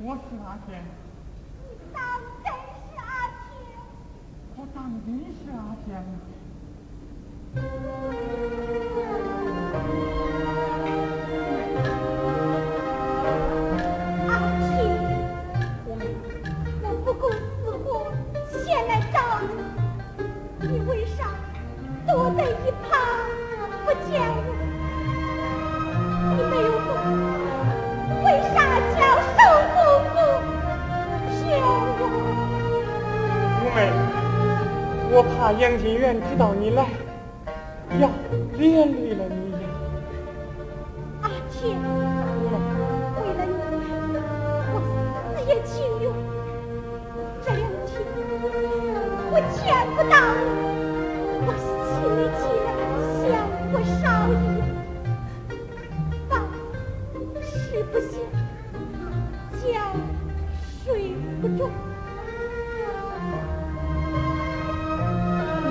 我是阿天。你当真是阿天？我当真是阿天。杨金元知道你来，要连累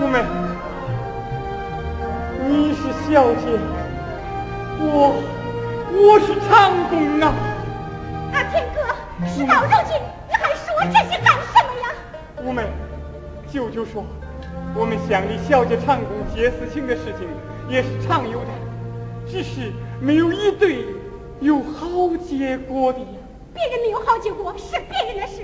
五妹，你是小姐，我我是长工啊。阿天哥，事到如今，你还说这些干什么呀？五妹，舅舅说，我们乡里小姐长工结私情的事情也是常有的，只是没有一对有好结果的。别人没有好结果是别人的事，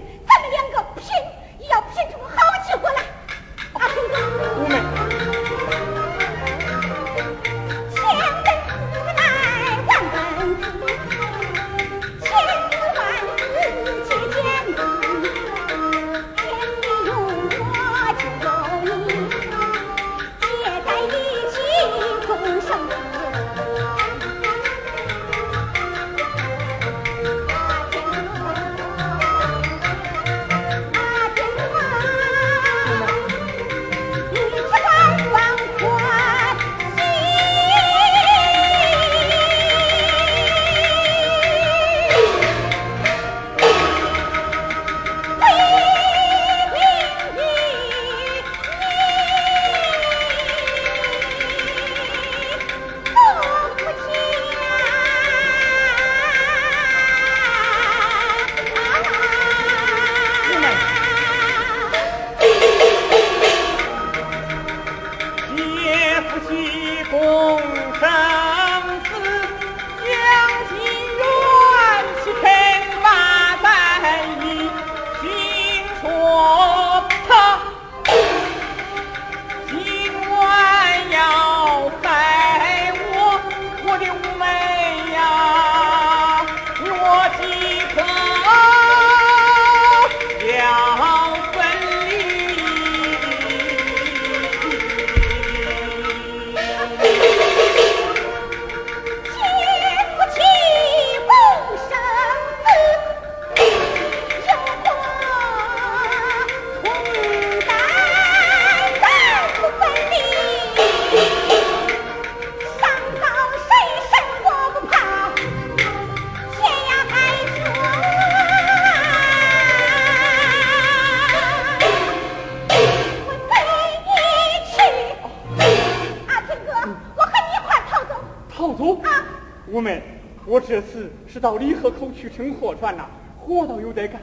到李河口去乘货船呐，活倒有得干，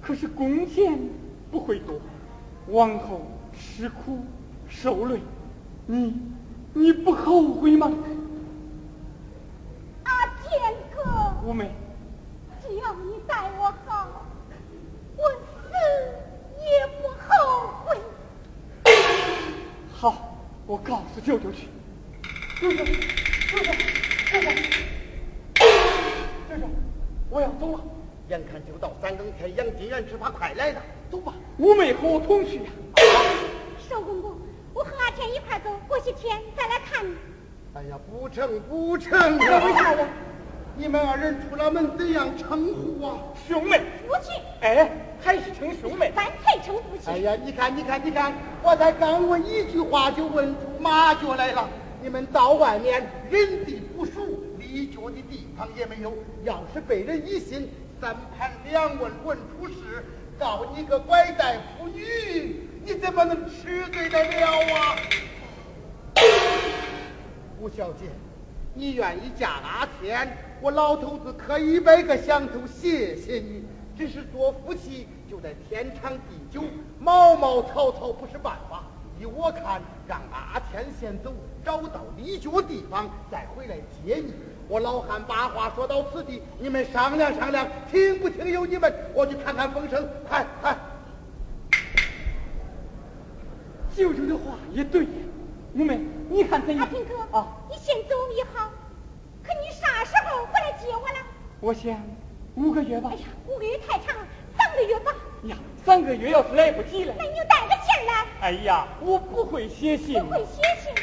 可是工钱不会多，往后吃苦受累，你你不后悔吗？阿天哥，五妹，只要你待我好，我死也不后悔。好，我告诉舅舅去。舅舅，舅舅，舅舅。我要走了，眼看就到三更天，杨金元只怕快来了。走吧，五妹和我同去呀。少公公，我和阿天一块走，过些天再来看你。哎呀，不成不成！为啥呀？你们二人出了门怎样称呼啊？兄妹。夫妻。哎，还是称兄妹。干脆称夫妻。哎呀，你看你看你看，我才刚问一句话，就问出马脚来了。你们到外面人地不熟。一脚的地方也没有，要是被人疑心，三盘两问问出事，告你个拐带妇女，你怎么能吃罪得了啊？吴小姐，你愿意嫁阿天，我老头子磕一百个响头谢谢你。只是做夫妻就得天长地久，毛毛草草不是办法。依我看，让阿天先走，找到立脚地方再回来接你。我老汉把话说到此地，你们商量商量，听不听由你们。我去看看风声，快快。舅舅的话也对，我们你看怎样？阿平哥，啊，你先走也好，可你啥时候回来接我了？我想五个月吧。哎呀，五个月太长了，三个月吧。呀，三个月要是来不及了，那你就带个信来。哎呀，我不会写信。不会写信。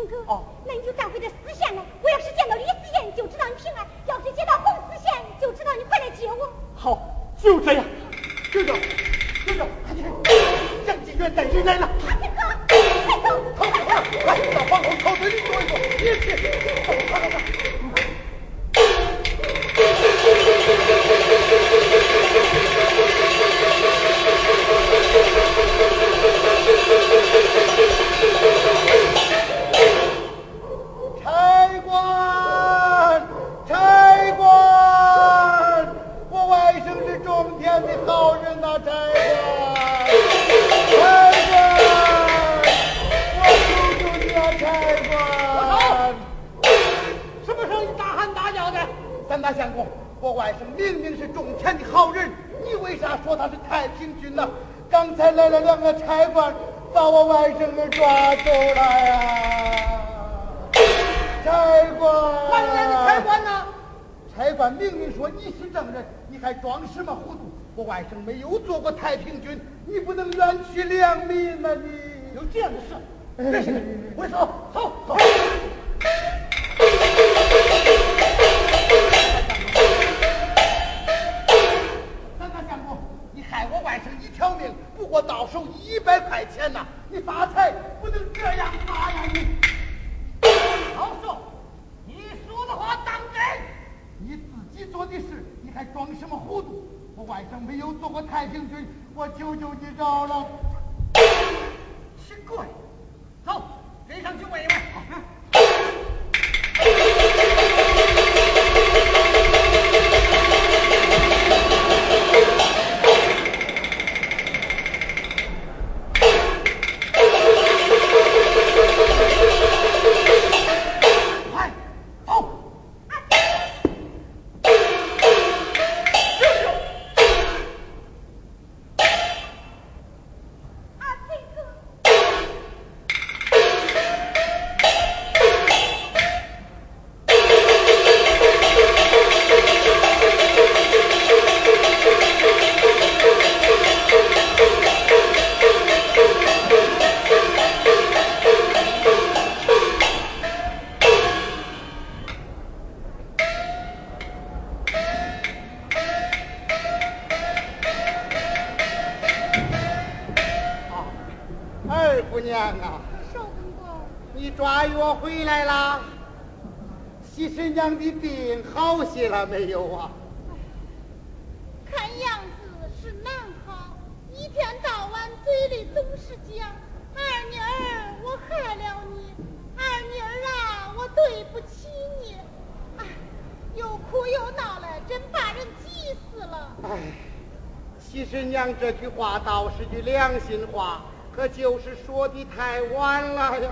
平哥。哦。那你就赶回这丝线来。我要是见到李思燕，就知道你平安；要是见到红丝线，就知道你快来接我。好。就这样，哥哥，哥哥，快点，杨金元带人来了。阿天哥，我外甥没有做过太平军，你不能冤屈良民呐！你有这样的事？没事，我走，走走。三大相公，你害我外甥一条命，不过到手一百块钱呐！你发财不能这样发呀你！好说，你说的话当真？你自己做的事，你还装什么糊涂？我外甥没有做过太平军，我求求你饶了。奇怪，走，跟上去问一问。姑娘啊，少公公，你抓药回来啦？喜婶娘的病好些了没有啊？看样子是难好，一天到晚嘴里总是讲二妮儿，我害了你，二妮儿啊，我对不起你，哎，又哭又闹的，真把人急死了。哎，喜婶娘这句话倒是句良心话，可就是说的太晚了呀。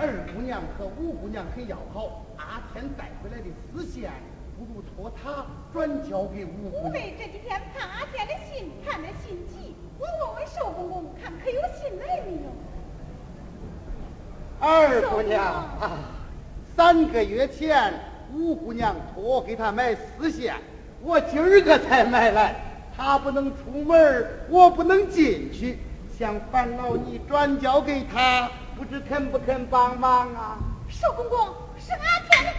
二姑娘和五姑娘很要好，阿天带回来的丝线，不如托他转交给五姑娘。五妹这几天盼阿天的信，盼得心急，我问问寿公公，看可有信来没有？二姑娘啊，三个月前五姑娘托我给她买丝线，我今儿个才买来。他不能出门，我不能进去，想烦劳你转交给他，不知肯不肯帮忙啊？寿公公是阿天的。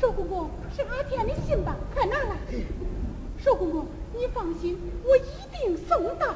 寿公公是阿天的信吧？快拿来。寿公公，你放心，我一定送到。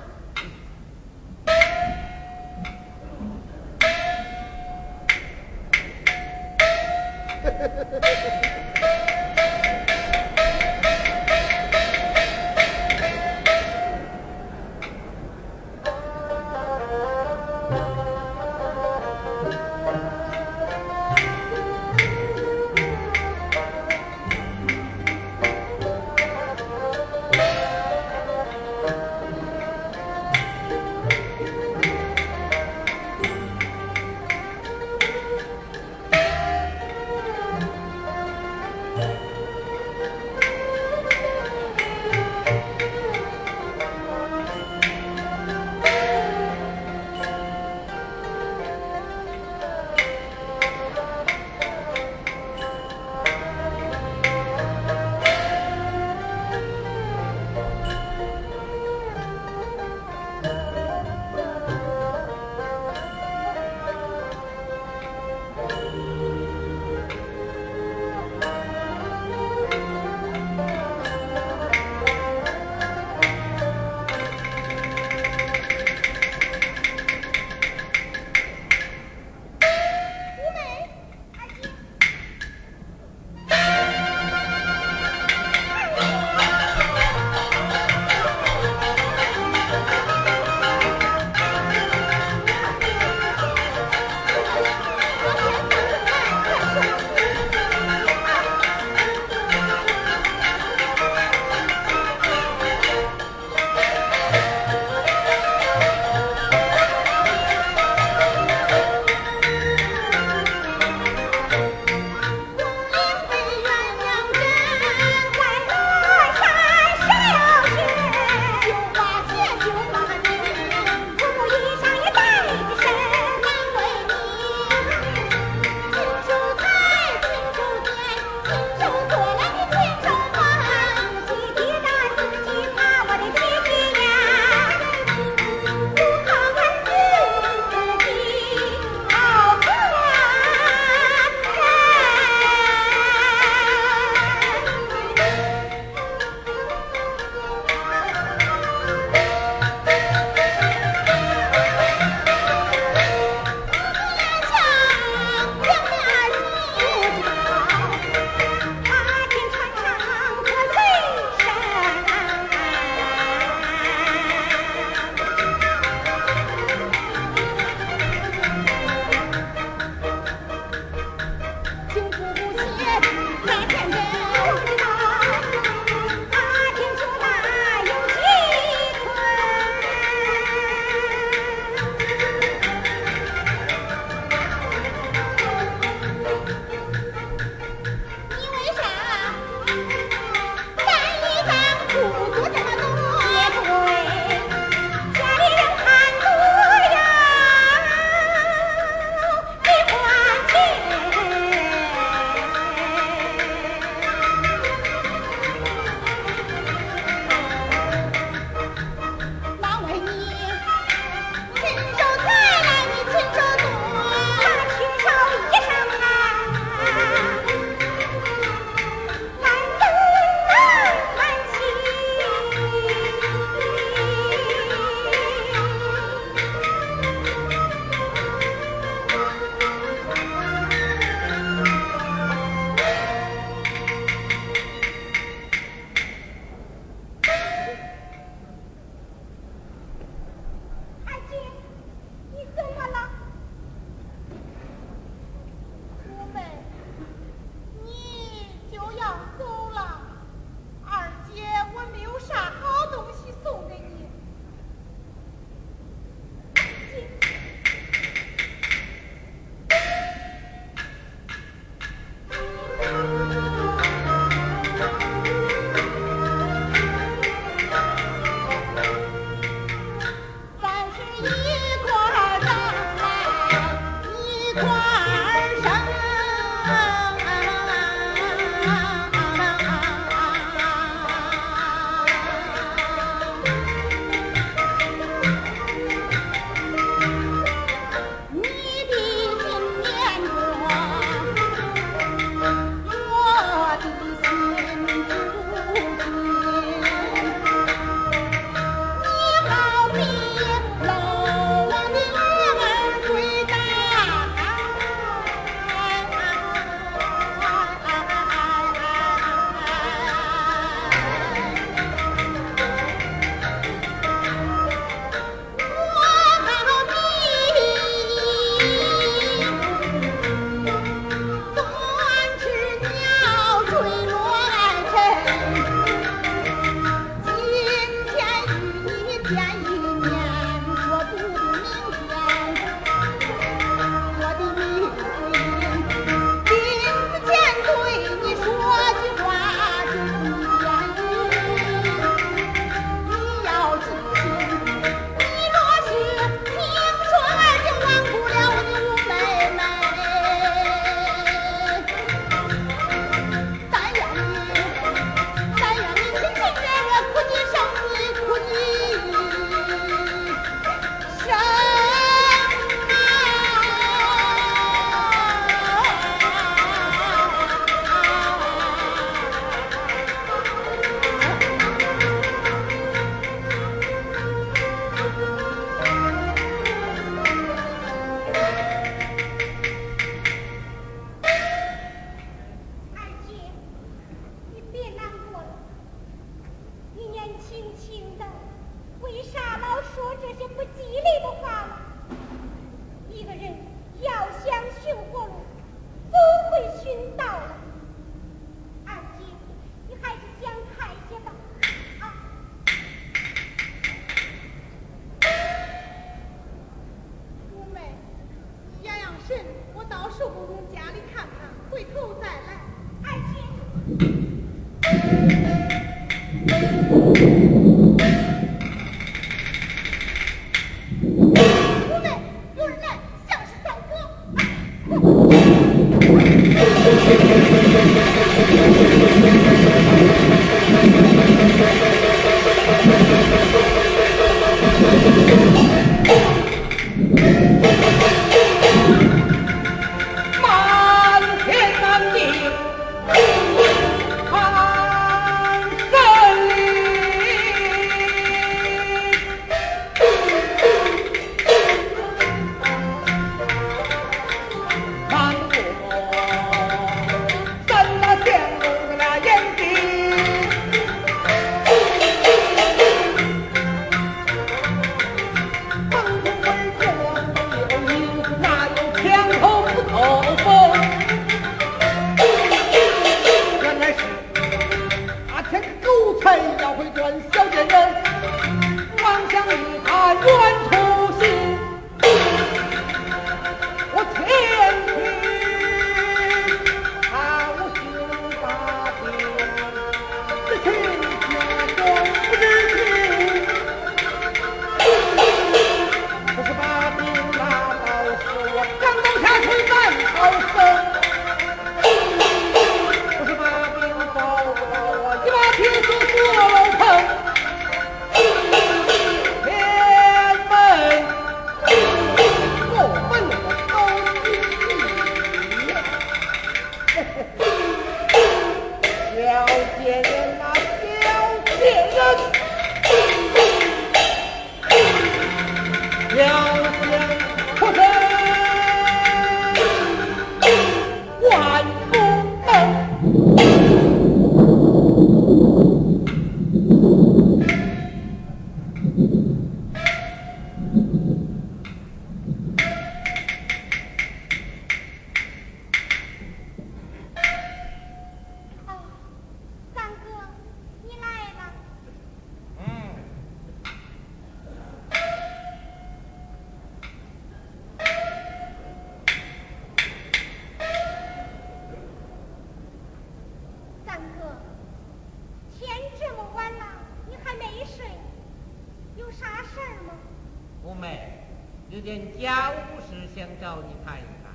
五妹，有点家务事想找你谈一谈。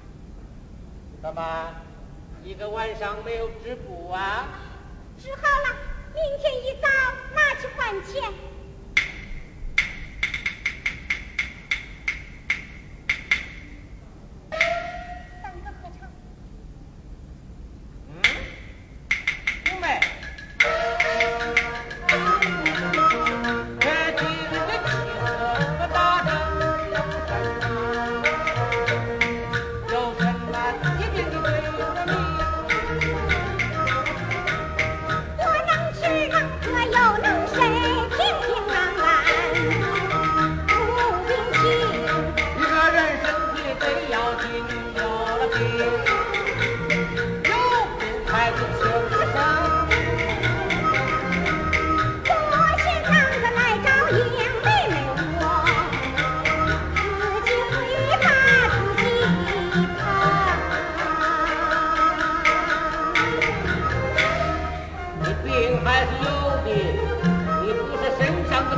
怎么，一个晚上没有织布啊？织好了，明天一早拿去还钱。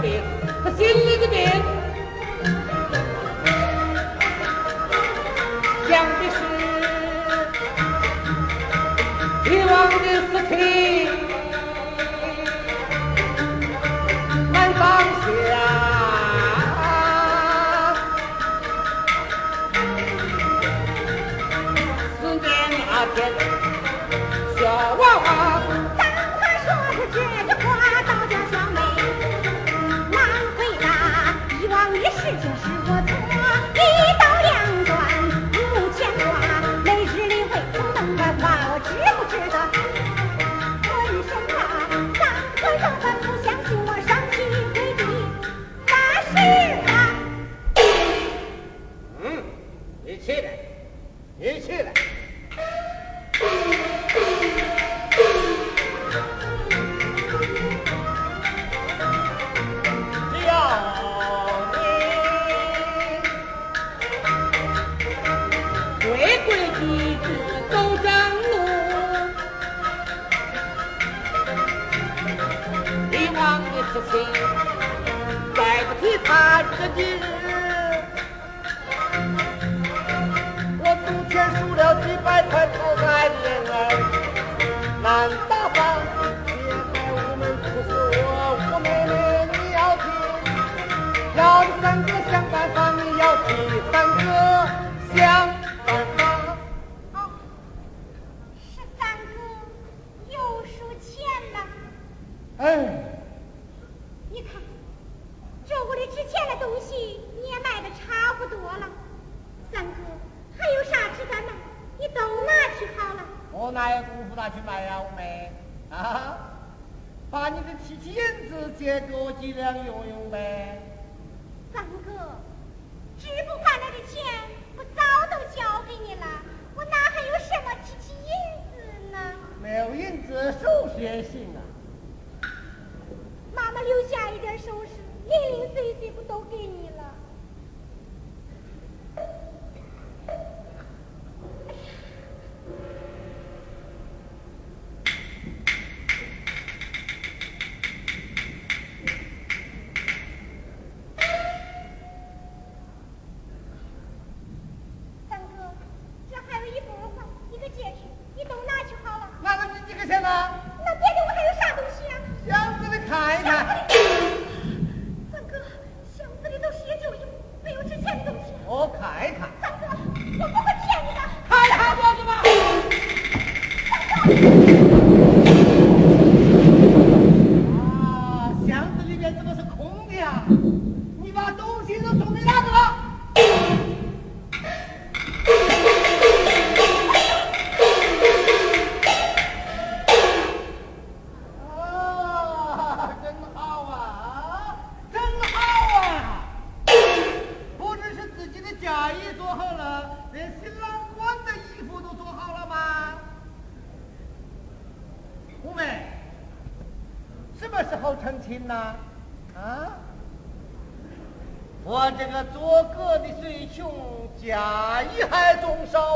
بير بس اللي دبير 忙的事情，再不提他这几日。我赌钱输了几百块，不该脸儿，难打翻。别在我们哭死我，我妹妹你要听，要三哥想办法，你要替三哥想。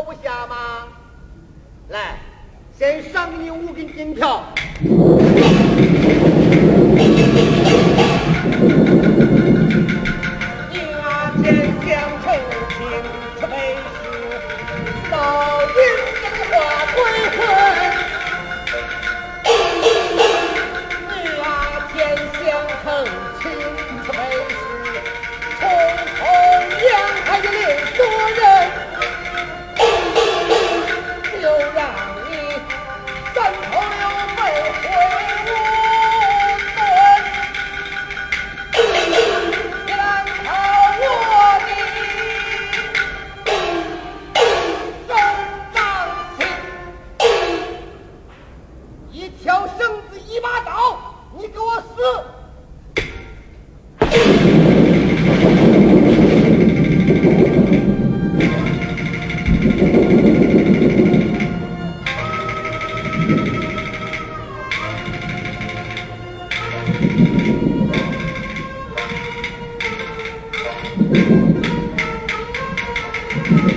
不下吗？来，先赏你五根金条。Thank you.